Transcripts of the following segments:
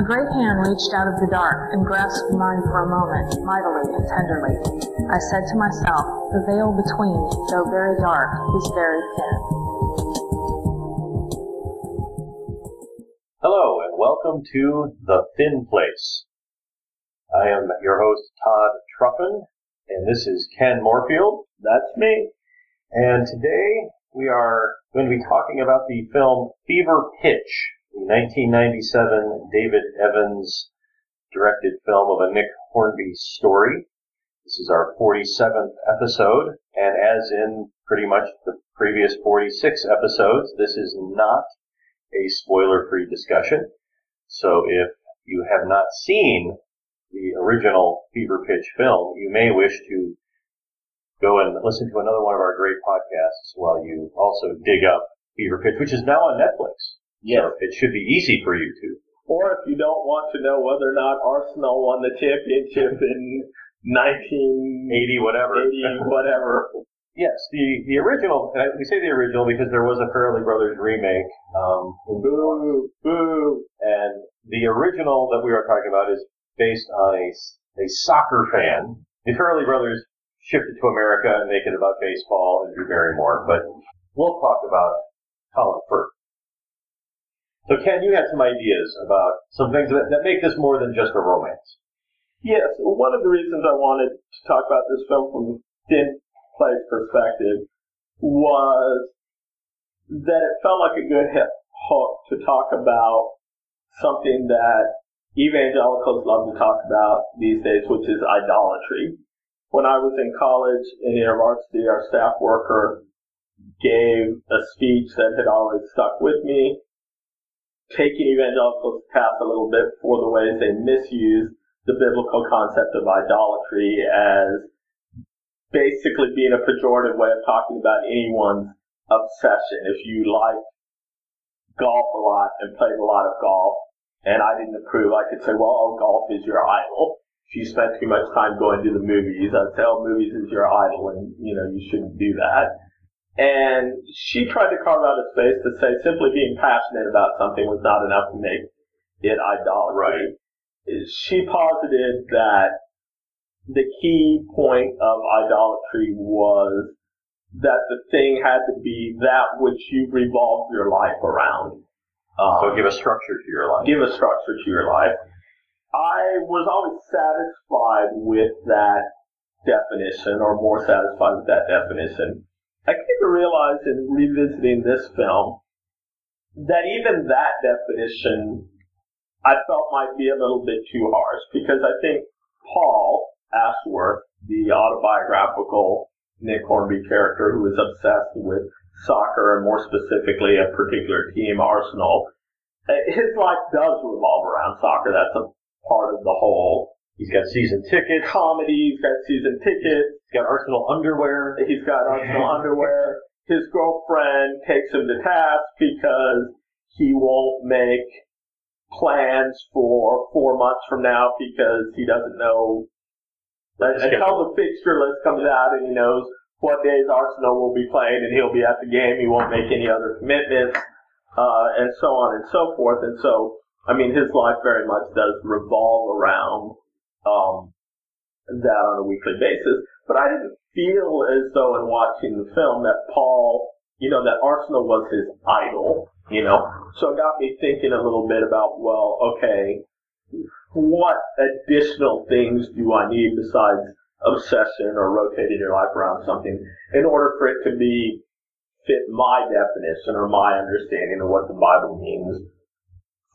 A great hand reached out of the dark and grasped mine for a moment, mightily and tenderly. I said to myself, the veil between, though very dark, is very thin. Hello, and welcome to The Thin Place. I am your host, Todd Truffin, and this is Ken Morefield. That's me. And today we are going to be talking about the film Fever Pitch, the 1997 David Evans directed film of a Nick Hornby story. This is our 47th episode, and as in pretty much the previous 46 episodes, this is not a spoiler-free discussion. So if you have not seen the original Fever Pitch film, you may wish to go and listen to another one of our great podcasts while you also dig up Fever Pitch, which is now on Netflix. Yes. So it should be easy for you to. Or if you don't want to know whether or not Arsenal won the championship in 1980, whatever. 80 whatever. Yes, the, the original, and we say the original because there was a Farrelly Brothers remake, um, Boo, boo. and the original that we are talking about is based on a, a soccer fan. The Farrelly Brothers shifted to America and make it about baseball and Drew Barrymore, but we'll talk about Colin Firth. So Ken, you had some ideas about some things that, that make this more than just a romance. Yes, one of the reasons I wanted to talk about this film from a thin place perspective was that it felt like a good hit hook to talk about something that evangelicals love to talk about these days, which is idolatry. When I was in college in university, our staff worker gave a speech that had always stuck with me, taking evangelicals to task a little bit for the ways they misuse the biblical concept of idolatry as basically being a pejorative way of talking about anyone's obsession. If you like golf a lot and played a lot of golf, and I didn't approve, I could say, well, oh, golf is your idol. If you spent too much time going to the movies, I'd say, oh, movies is your idol, and you know you shouldn't do that. And she tried to carve out a space to say simply being passionate about something was not enough to make it idolatry. She posited that the key point of idolatry was that the thing had to be that which you revolved your life around. Um, So give a structure to your life. give a structure to your life. I was always satisfied with that definition, or more satisfied with that definition. I came to realize in revisiting this film that even that definition I felt might be a little bit too harsh because I think Paul Ashworth, the autobiographical Nick Hornby character who is obsessed with soccer and more specifically a particular team, Arsenal, his life does revolve around soccer. That's a part of the whole He's got season tickets. comedy. He's got season tickets. He's got Arsenal underwear. He's got Arsenal underwear. His girlfriend takes him to task because he won't make plans for four months from now because he doesn't know until the fixture list comes out and he knows what days Arsenal will be playing and he'll be at the game. He won't make any other commitments, uh, and so on and so forth. And so, I mean, his life very much does revolve around um, that on a weekly basis. But I didn't feel as though in watching the film that Paul, you know, that Arsenal was his idol, you know. So it got me thinking a little bit about, well, okay, what additional things do I need besides obsession or rotating your life around something in order for it to be fit my definition or my understanding of what the Bible means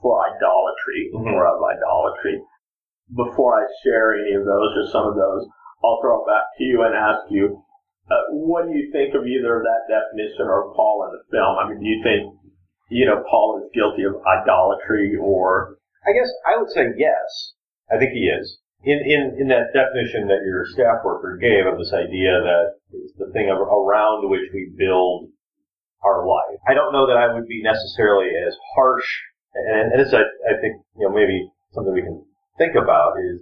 for idolatry Mhm. or of idolatry. Before I share any of those or some of those, I'll throw it back to you and ask you, uh, what do you think of either that definition or Paul in the film? I mean, do you think, you know, Paul is guilty of idolatry or I guess I would say yes. I think he is. In, in, in that definition that your staff worker gave of this idea that it's the thing of, around which we build our life. I don't know that I would be necessarily as harsh, and, and this I, I think, you know, maybe something we can think about is,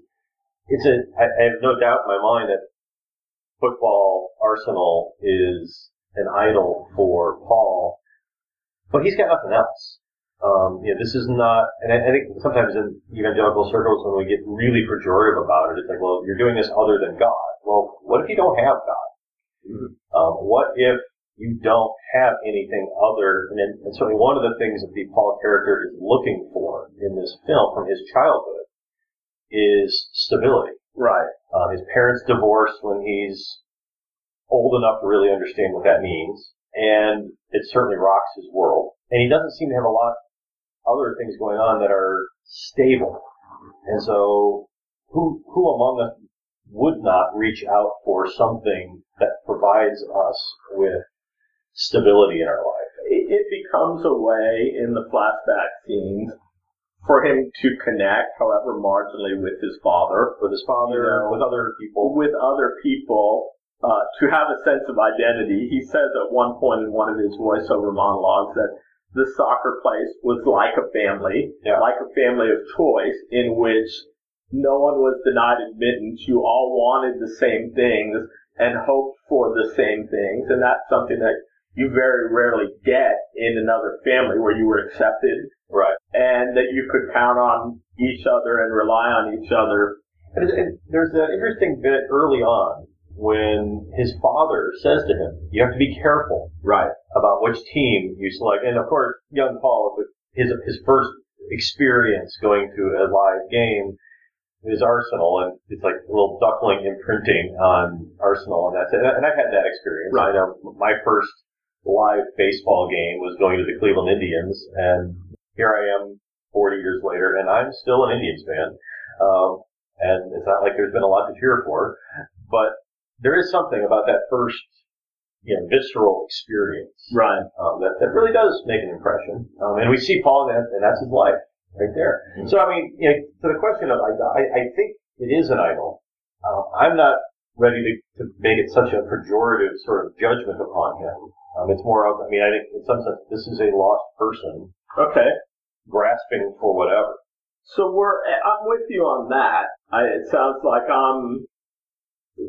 it's a, I, I have no doubt in my mind that football Arsenal is an idol for Paul, but he's got nothing else. Um, you know, this is not, and I, I think sometimes in evangelical circles when we get really pejorative about it, it's like, well, you're doing this other than God. Well, what if you don't have God? Mhm. Um, what if you don't have anything other, and, then- and certainly one of the things that the Paul character is looking for in this film from his childhood is stability. Right. Uh, his parents divorce when he's old enough to really understand what that means, and it certainly rocks his world. And he doesn't seem to have a lot other things going on that are stable. And so, who who among us would not reach out for something that provides us with stability in our life? It, it becomes a way in the flashback scenes for him to connect, however marginally, with his father, With his father, You know, with other people. with other people, uh, to have a sense of identity. He says at one point in one of his voiceover monologues that the soccer place was like a family, Yeah. like a family of choice in which no one was denied admittance. You all wanted the same things and hoped for the same things. And that's something that you very rarely get in another family where you were accepted Right. and that you could count on each other and rely on each other. And, and there's that interesting bit early on when his father says to him, "You have to be careful Right. about which team you select." And of course, young Paul, his his first experience going to a live game is Arsenal, and it's like a little duckling imprinting on Arsenal, and that's it. And I've had that experience. Right. I know my first live baseball game was going to the Cleveland Indians, and here I am 40 years later, and I'm still an Indians fan. Um, and it's not like there's been a lot to cheer for, but there is something about that first, you know, visceral experience Right. um, that, that really does make an impression. Um, and we see Paul, and, that, and that's his life right there. So, I mean, you know, to the question of, I, I, I think it is an idol. Uh, I'm not ready to, to make it such a pejorative sort of judgment upon him. Um, it's more of, I mean, I think in some sense this is a lost person Okay. grasping for whatever. So we're, I'm with you on that. I, it sounds like I'm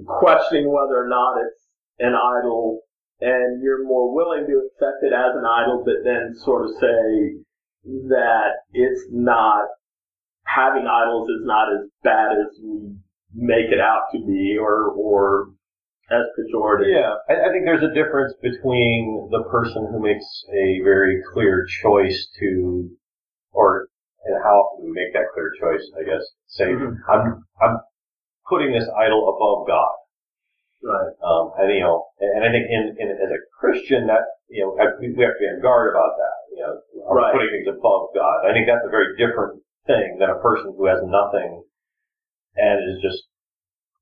questioning whether or not it's an idol and you're more willing to accept it as an idol, but then sort of say that it's not, having idols is not as bad as we make it out to be or, or as pejorative. Yeah, I, I think there's a difference between the person who makes a very clear choice to, or and how often we make that clear choice. I guess say Mhm. I'm I'm putting this idol above God, Right. um, and you know, and I think in, in as a Christian that you know I- we we have to be on guard about that. You know, Right. putting things above God. I think that's a very different thing than a person who has nothing and is just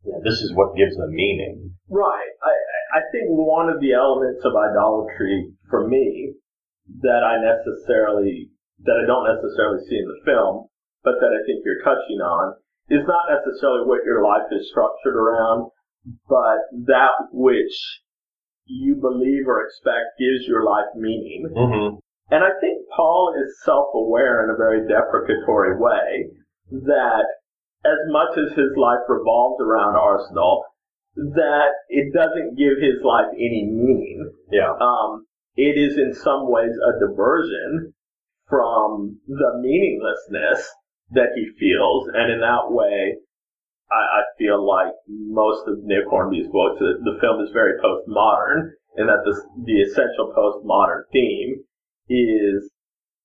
you know, this is what gives them meaning. Right. I, I think one of the elements of idolatry for me that I necessarily, that I don't necessarily see in the film, but that I think you're touching on is not necessarily what your life is structured around, but that which you believe or expect gives your life meaning. Mm-hmm. And I think Paul is self-aware in a very deprecatory way that as much as his life revolves around Arsenal, that it doesn't give his life any meaning. Yeah. Um, it is in some ways a diversion from the meaninglessness that he feels, and in that way, I, I feel like most of Nick Hornby's books, the, the film is very postmodern, and that the, the essential postmodern theme is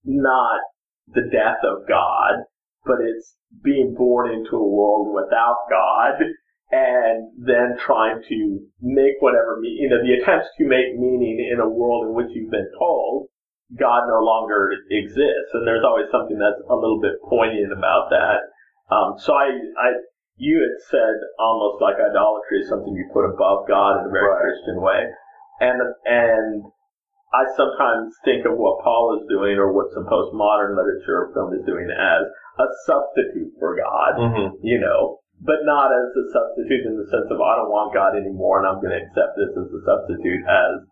not the death of God, but it's being born into a world without God and then trying to make whatever, you know, the attempts to make meaning in a world in which you've been told God no longer exists. And there's always something that's a little bit poignant about that. Um, so I, I, you had said almost like idolatry is something you put above God in a very Right. Christian way. And, and I sometimes think of what Paul is doing or what some postmodern literature or film is doing as a substitute for God, Mm-hmm. you know, but not as a substitute in the sense of I don't want God anymore and I'm going to accept this as a substitute as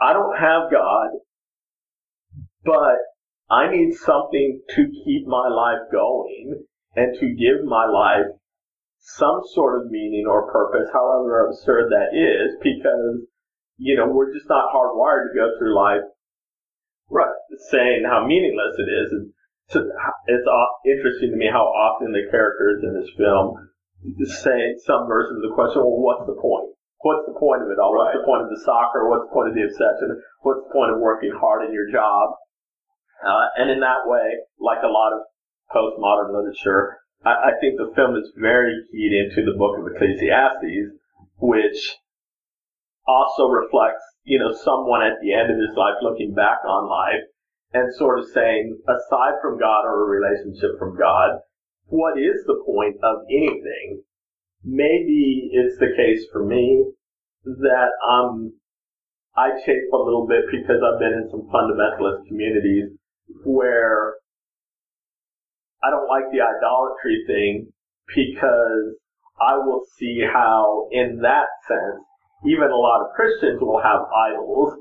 I don't have God, but I need something to keep my life going and to give my life some sort of meaning or purpose, however absurd that is, because, you know, we're just not hardwired to go through life Right. Saying how meaningless it is. And so it's interesting to me how often the characters in this film say some version of the question, well, what's the point? What's the point of it all? What's the point of the soccer? What's the point of the obsession? What's the point of working hard in your job? Uh, and in that way, like a lot of postmodern literature, I, I think the film is very keyed into the book of Ecclesiastes, which also reflects, you know, someone at the end of his life looking back on life and sort of saying, aside from God or a relationship from God, what is the point of anything? Maybe it's the case for me that um, I chafe a little bit because I've been in some fundamentalist communities where I don't like the idolatry thing because I will see how, in that sense, even a lot of Christians will have idols.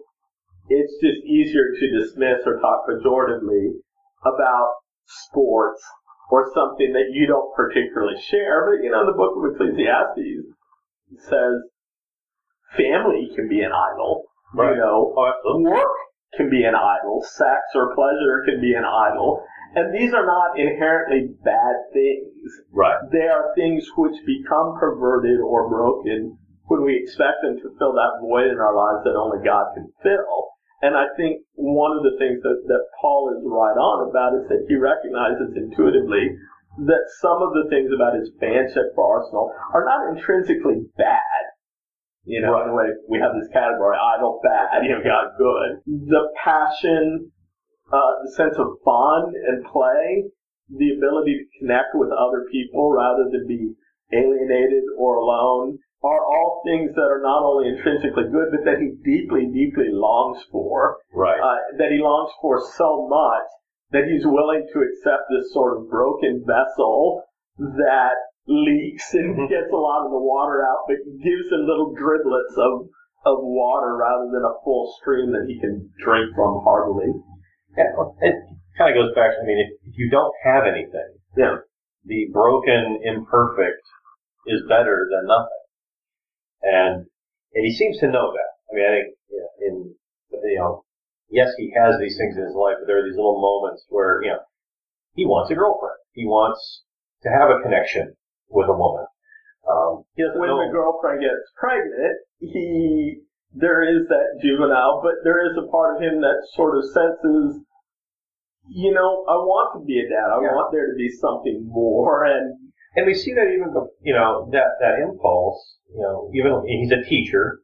It's just easier to dismiss or talk pejoratively about sports or something that you don't particularly share. But you know, the book of Ecclesiastes says family can be an idol. Right. You know, oh, work can be an idol. Sex or pleasure can be an idol. And these are not inherently bad things. Right. They are things which become perverted or broken when we expect them to fill that void in our lives that only God can fill. And I think one of the things that, that Paul is right on about is that he recognizes intuitively that some of the things about his fanship for Arsenal are not intrinsically bad. You know, right. anyway, we have this category, idol, bad, you know, God, good. The passion, uh, the sense of fun and play, the ability to connect with other people rather than be alienated or alone, are all things that are not only intrinsically good, but that he deeply, deeply longs for. Right. Uh, that he longs for so much that he's willing to accept this sort of broken vessel that leaks and mm-hmm. gets a lot of the water out, but gives him little driblets of of water rather than a full stream that he can drink from heartily. Yeah, it kind of goes back. to I mean, if, if you don't have anything, yeah, the broken, imperfect is better than nothing. And, and he seems to know that. I mean, I think in, you know, yes, he has these things in his life, but there are these little moments where, you know, he wants a girlfriend. He wants to have a connection with a woman. Um, when know. the girlfriend gets pregnant, he, there is that juvenile, but there is a part of him that sort of senses, you know, I want to be a dad. I yeah. want there to be something more. And and we see that even, you know, that, that impulse, you know, even he's a teacher,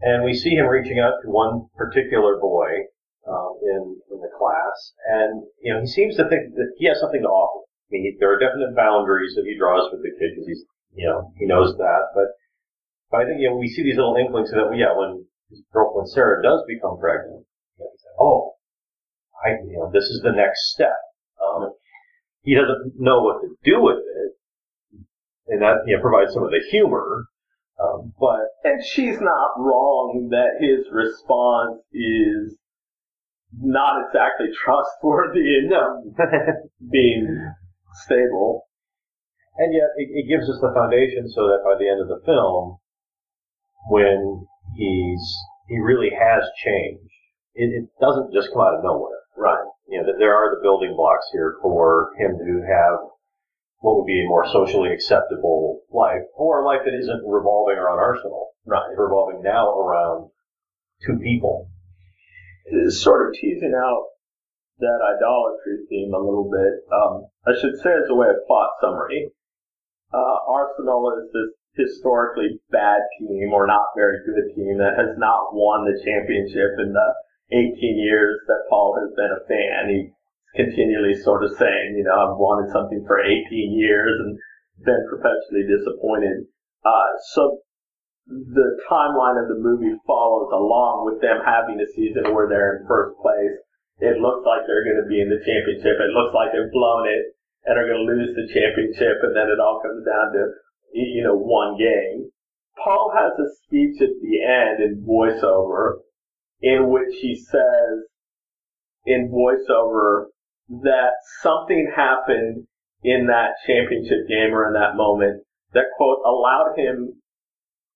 and we see him reaching out to one particular boy um, in in the class, and you know, he seems to think that he has something to offer. I mean, he, there are definite boundaries that he draws with the kid because he's, you know, he knows that. But, but I think you know, we see these little inklings that, yeah, when his girlfriend Sarah does become pregnant, you know, say, oh, I, you know, this is the next step. Um, he doesn't know what to do with it, and that you know, provides some of the humor. Um, but and she's not wrong that his response is not exactly trustworthy in no. being stable. And yet, it, it, gives us the foundation so that by the end of the film, when he's he really has changed, it, it doesn't just come out of nowhere. Right. You know, that there are the building blocks here for him to have what would be a more socially acceptable life, or a life that isn't revolving around Arsenal. Right. It's revolving now around two people. It's sort of teasing out that idolatry theme a little bit. Um, I should say as a way of plot summary, uh, Arsenal is this historically bad team or not very good team that has not won the championship in the 18 years that Paul has been a fan. He continually sort of saying, you know, I've wanted something for 18 years and been perpetually disappointed. Uh, so the timeline of the movie follows along with them having a season where they're in first place. It looks like they're going to be in the championship. It looks like they've blown it and are going to lose the championship. And then it all comes down to, you know, one game. Paul has a speech at the end in voiceover in which he says in voiceover that something happened in that championship game or in that moment that quote allowed him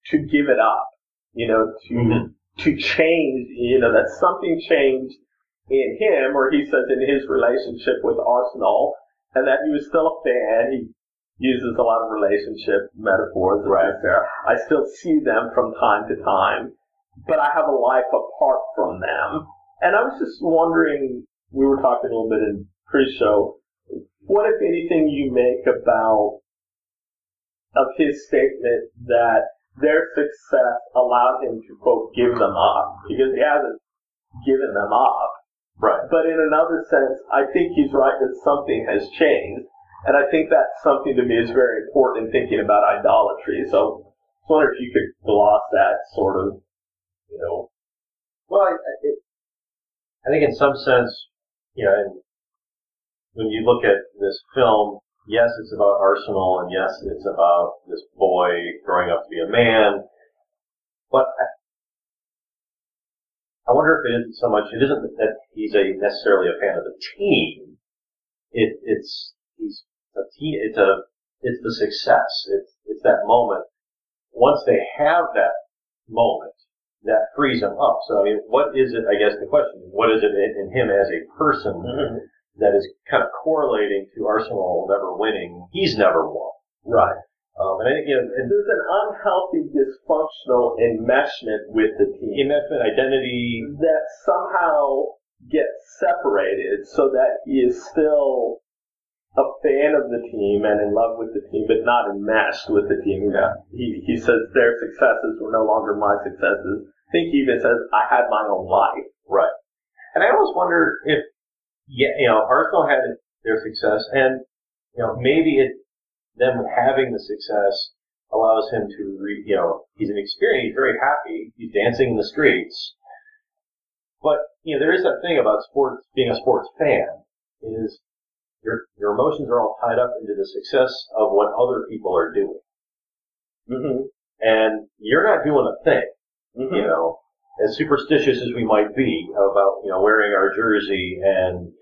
to give it up, you know, to mm-hmm. to change, you know, that something changed in him, or he says in his relationship with Arsenal, and that he was still a fan. He uses a lot of relationship metaphors right there. I still see them from time to time, but I have a life apart from them. And I was just wondering, we were talking a little bit in pre-show, what if anything you make about of his statement that their success allowed him to quote give them up because he hasn't given them up. Right. But in another sense, I think he's right that something has changed. And I think that's something to me is very important in thinking about idolatry. So I wonder if you could gloss that sort of, you know. Well, I, it, I think in some sense, know, and when you look at this film, yes, it's about Arsenal, and yes, it's about this boy growing up to be a man. But I, I wonder if it isn't so much. It isn't that he's a necessarily a fan of the team. It, it's he's a team. It's a it's the success. It's it's that moment. Once they have that moment, that frees him up. So I mean, what is it? I guess the question what is it in, in him as a person Mm-hmm. that is kind of correlating to Arsenal never winning? He's never won. Right. Um, and I think you know, and There's an unhealthy dysfunctional enmeshment with the team. investment identity. that somehow gets separated so that he is still a fan of the team and in love with the team, but not enmeshed with the team. Yeah. He, he says their successes were no longer my successes. I think he even says I had my own life. Right. And I always wonder if, yeah, you know, Arsenal had their success, and you know, maybe it them having the success allows him to, re, you know, he's an experience. He's very happy. He's dancing in the streets. But you know, there is that thing about sports. Being a sports fan is your your emotions are all tied up into the success of what other people are doing, Mm-hmm. and you're not doing a thing. Mm-hmm. you know, as superstitious as we might be about, you know, wearing our jersey and,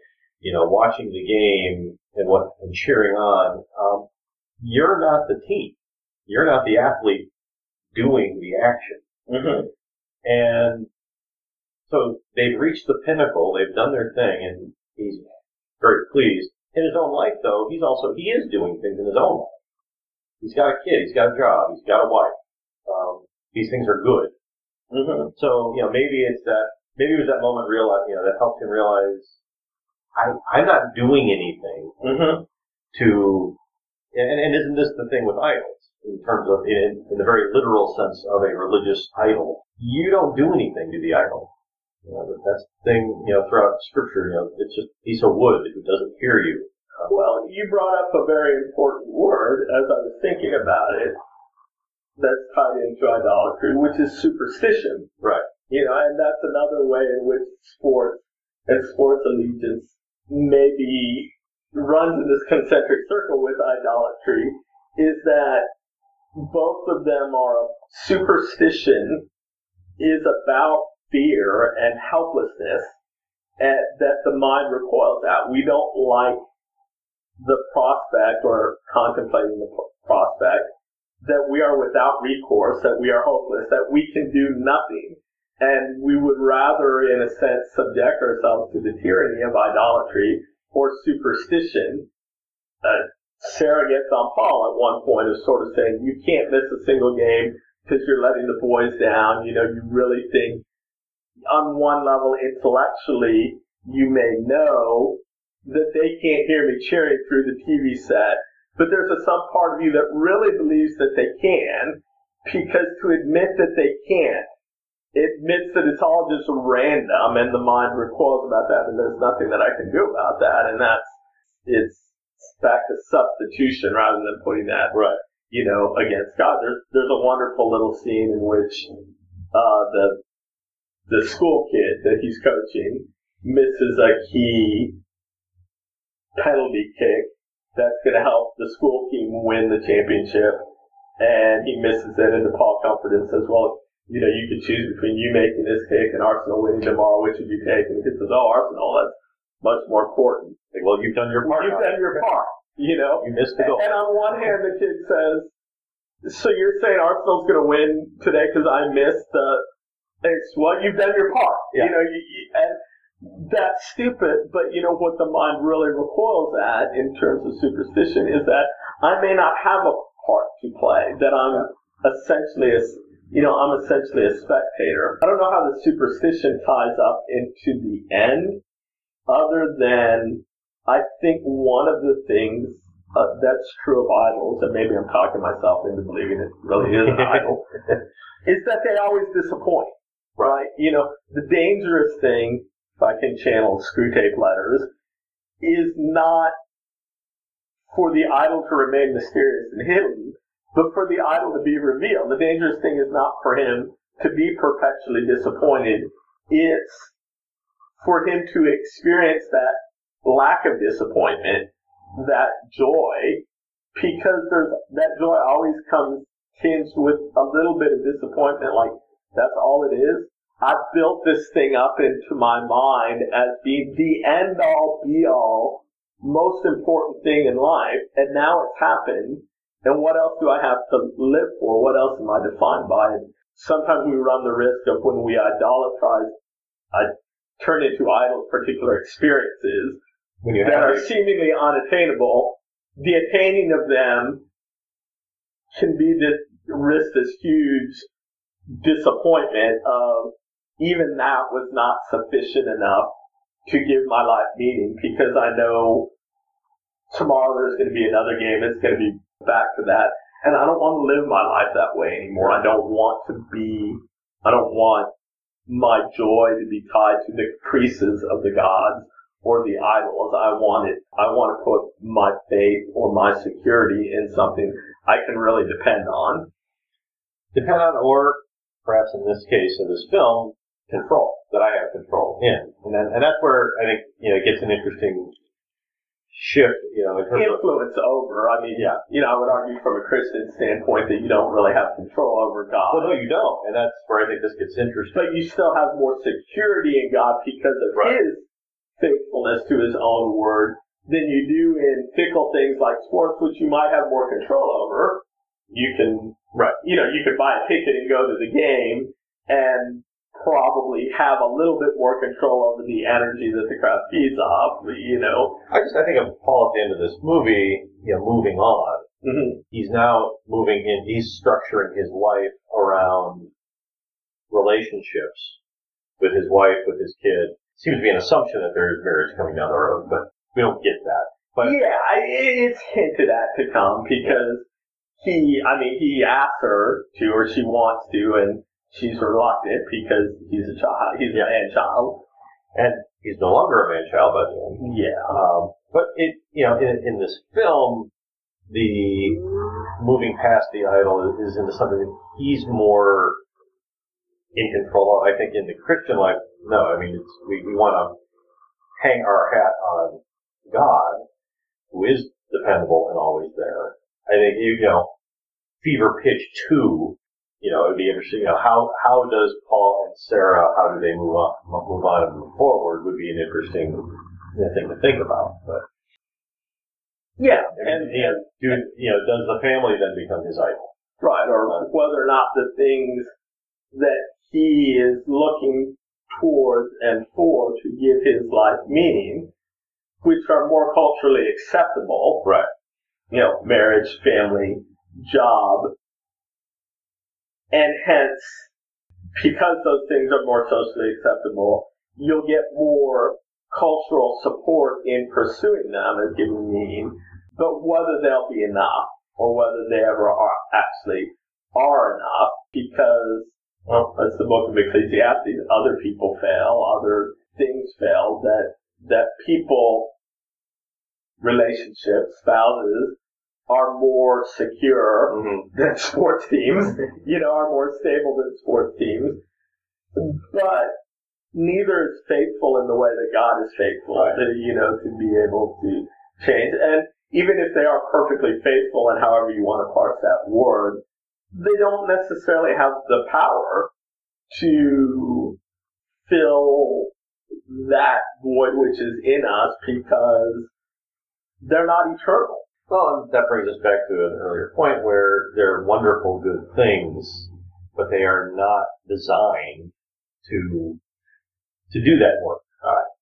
you know, watching the game and what, and cheering on, um, you're not the team. You're not the athlete doing the action. Mm-hmm. And so they've reached the pinnacle, they've done their thing, and he's very pleased. In his own life, though, he's also, he is doing things in his own life. He's got a kid, he's got a job, he's got a wife. Um, these things are good. Mm-hmm. So, you know, maybe it's that, maybe it was that moment realize, you know, that helped him realize, I, I'm not doing anything Mm-hmm. to, and, and isn't this the thing with idols? In terms of, in, in the very literal sense of a religious idol, you don't do anything to the idol. You know, that's the thing, you know, throughout scripture, you know, it's just a piece of wood who doesn't hear you. Well, you brought up a very important word as I was thinking about it that's tied into idolatry, which is superstition. right. You know, and that's another way in which sports and sports allegiance maybe runs in this concentric circle with idolatry is that both of them are superstition is about fear and helplessness and that the mind recoils at. We don't like the prospect or contemplating the prospect that we are without recourse, that we are hopeless, that we can do nothing. And we would rather, in a sense, subject ourselves to the tyranny of idolatry or superstition. Uh, Sarah gets on Paul at one point is sort of saying, you can't miss a single game because you're letting the boys down. You know, you really think on one level intellectually, you may know that they can't hear me cheering through the TV set, but there's a some part of you that really believes that they can, because to admit that they can't admits that it's all just random, and the mind recoils about that, and there's nothing that I can do about that, and that's it's back to substitution rather than putting that Right. you know against God. There's there's a wonderful little scene in which uh, the the school kid that he's coaching misses a key penalty kick that's going to help the school team win the championship. And he misses it, and Paul Comforton says, well, you know, you could choose between you making this kick and Arsenal winning tomorrow. Which would you take? And the kid says, oh, Arsenal, that's much more important. Like, well, you've done your part. You've done your part, you know? You missed the goal. And on one hand, the kid says, so you're saying Arsenal's going to win today because I missed the, it's, well, you've done your part. Yeah. You know, you, you, and that's stupid, but you know what the mind really recoils at in terms of superstition is that I may not have a part to play, that I'm essentially a, you know, I'm essentially a spectator. I don't know how the superstition ties up into the end, other than I think one of the things uh, that's true of idols, and maybe I'm talking myself into believing it really is an idol, is that they always disappoint, right? You know, the dangerous thing, can channel Screwtape Letters, is not for the idol to remain mysterious and hidden, but for the idol to be revealed. The dangerous thing is not for him to be perpetually disappointed. It's for him to experience that lack of disappointment, that joy, because there's that joy always comes tinged with a little bit of disappointment, like that's all it is. I built this thing up into my mind as being the end all be all, most important thing in life, and now it's happened. And what else do I have to live for? What else am I defined by? And sometimes we run the risk of when we idolatrize, I turn into idols particular experiences When you that are it, seemingly unattainable, the attaining of them can be this risk this huge disappointment of even that was not sufficient enough to give my life meaning because I know tomorrow there's going to be another game. It's going to be back to that. And I don't want to live my life that way anymore. I don't want to be, I don't want my joy to be tied to the caprices of the gods or the idols. I want it, I want to put my faith or my security in something I can really depend on. depend on, or perhaps in this case of this film, control that I have control in, and then and that's where I think you know it gets an interesting shift. You know, in terms of Influence over. I mean, Yeah. you know, I would argue from a Christian standpoint that you don't really have control over God. well, no, you don't, and that's where I think this gets interesting. but you still have more security in God because of Right. His faithfulness to His own word than you do in fickle things like sports, which you might have more control over. You can, Right. You know, you could buy a ticket and go to the game and probably have a little bit more control over the energy that the crowd feeds off. You know, I just I think of Paul at the end of this movie, you know, moving on. Mhm. He's now moving in. He's structuring his life around relationships with his wife, with his kid. Seems to be an assumption that there is marriage coming down the road, but we don't get that. But yeah, I, it's hinted at to come because he, I mean, he asks her to, or she wants to, and she's reluctant because he's a child, he's a man child. and he's no longer a man child by the end. Yeah. Um, but it, you know, in, in this film, the moving past the idol is into something that he's more in control of. I think in the Christian life, no. I mean, it's, we, we want to hang our hat on God, who is dependable and always there. I think you, you know, Fever Pitch Two. You know, it'd be interesting. You know, how how does Paul and Sarah? How do they move on, move on and move forward? Would be an interesting you know, thing to think about. But Yeah. and, and do, you know, does the family then become his idol? Right. Or whether or not the things that he is looking towards and for to give his life meaning, which are more culturally acceptable, Right. you know, marriage, family, job, and hence, because those things are more socially acceptable, you'll get more cultural support in pursuing them as giving meaning. But whether they'll be enough, or whether they ever are actually are enough, because well, as the book of Ecclesiastes, other people fail, other things fail, that that people, relationships, spouses, are more secure Mm-hmm. than sports teams, you know, are more stable than sports teams. But neither is faithful in the way that God is faithful, Right. to, you know, to be able to change. And even if they are perfectly faithful and however you want to parse that word, they don't necessarily have the power to fill that void which is in us because they're not eternal. Well, that brings us back to an earlier point where they're wonderful, good things, but they are not designed to to do that work. All right.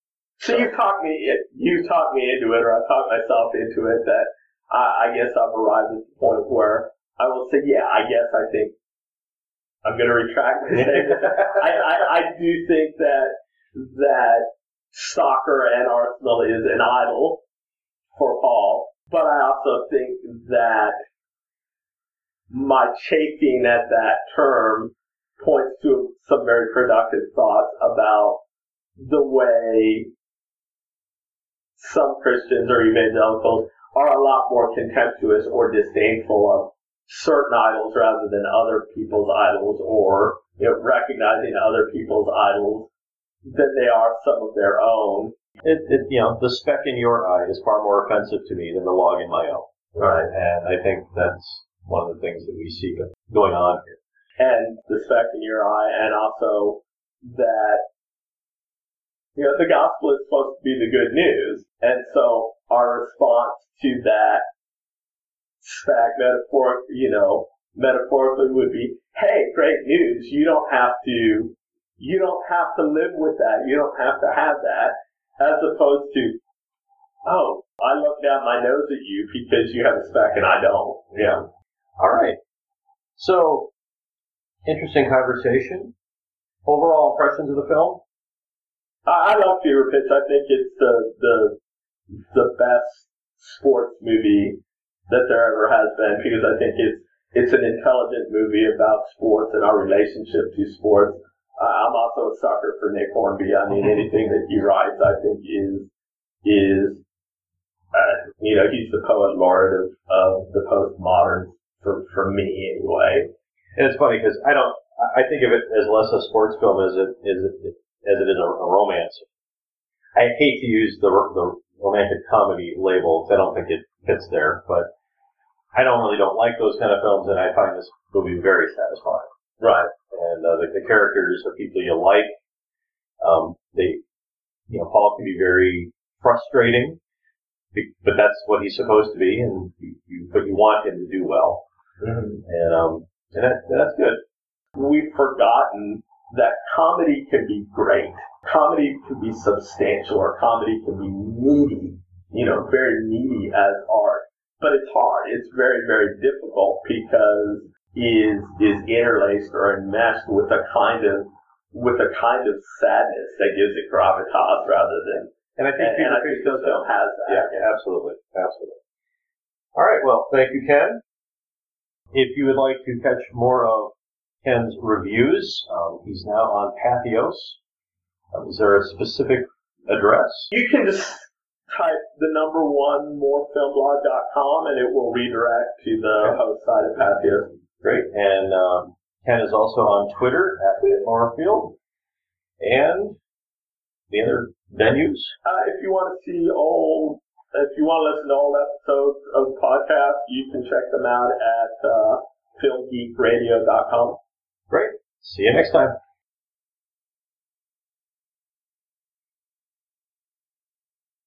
So you talked me, you talked me into it, or I talked myself into it. That I, I guess I've arrived at the point where I will say, yeah, I guess I think I'm going to retract my statement. I, I, I do think that that soccer and Arsenal is an idol for Paul, but I also think that my chafing at that term points to some very productive thoughts about the way some Christians or evangelicals are a lot more contemptuous or disdainful of certain idols rather than other people's idols or you know, recognizing other people's idols than they are some of their own. It, it, you know, the speck in your eye is far more offensive to me than the log in my own. Right. And I think that's one of the things that we see going on here. And the speck in your eye, and also that, you know, the gospel is supposed to be the good news. And so our response to that speck metaphor, you know, metaphorically would be, hey, great news. You don't have to, you don't have to live with that. You don't have to have that. As opposed to, oh, I look down my nose at you because you have a speck and I don't. Yeah. All right. So, interesting conversation. Overall impressions of the film? I, I love Fever Pitch. I think it's the the the best sports movie that there ever has been because I think it's it's an intelligent movie about sports and our relationship to sports. Uh, I'm also a sucker for Nick Hornby. I mean, anything that he writes, I think is is uh, you know he's the poet laureate of, of the postmoderns for for me anyway. And it's funny because I don't. I think of it as less a sports film as it is as it is a, a romance. I hate to use the the romantic comedy label. because I don't think it fits there, but I don't really don't like those kind of films, and I find this movie very satisfying. Right. And uh, the, the characters are people you like. Um, they, you know, Paul can be very frustrating, but that's what he's supposed to be, and you, you but you want him to do well. Mm-hmm. And um, and that, that's good. We've forgotten that comedy can be great. Comedy can be substantial, or comedy can be meaty. You know, very meaty as art. But it's hard. It's very, very difficult because is is interlaced or enmeshed with a kind of with a kind of sadness that gives it gravitas rather than and I think and, and I think film has that. Yeah, yeah, absolutely, absolutely. All right, well, thank you, Ken. If you would like to catch more of Ken's reviews, um, he's now on Patheos. Um, is there a specific address? You can just type the number one morefilmblog.com and it will redirect to the Okay. host site of Patheos. Great. And um, Ken is also on Twitter at Morefield. And the other venues? Uh, if you want to see all, if you want to listen to old episodes of the podcast, you can check them out at uh, filmgeekradio.com. Great. See you next time.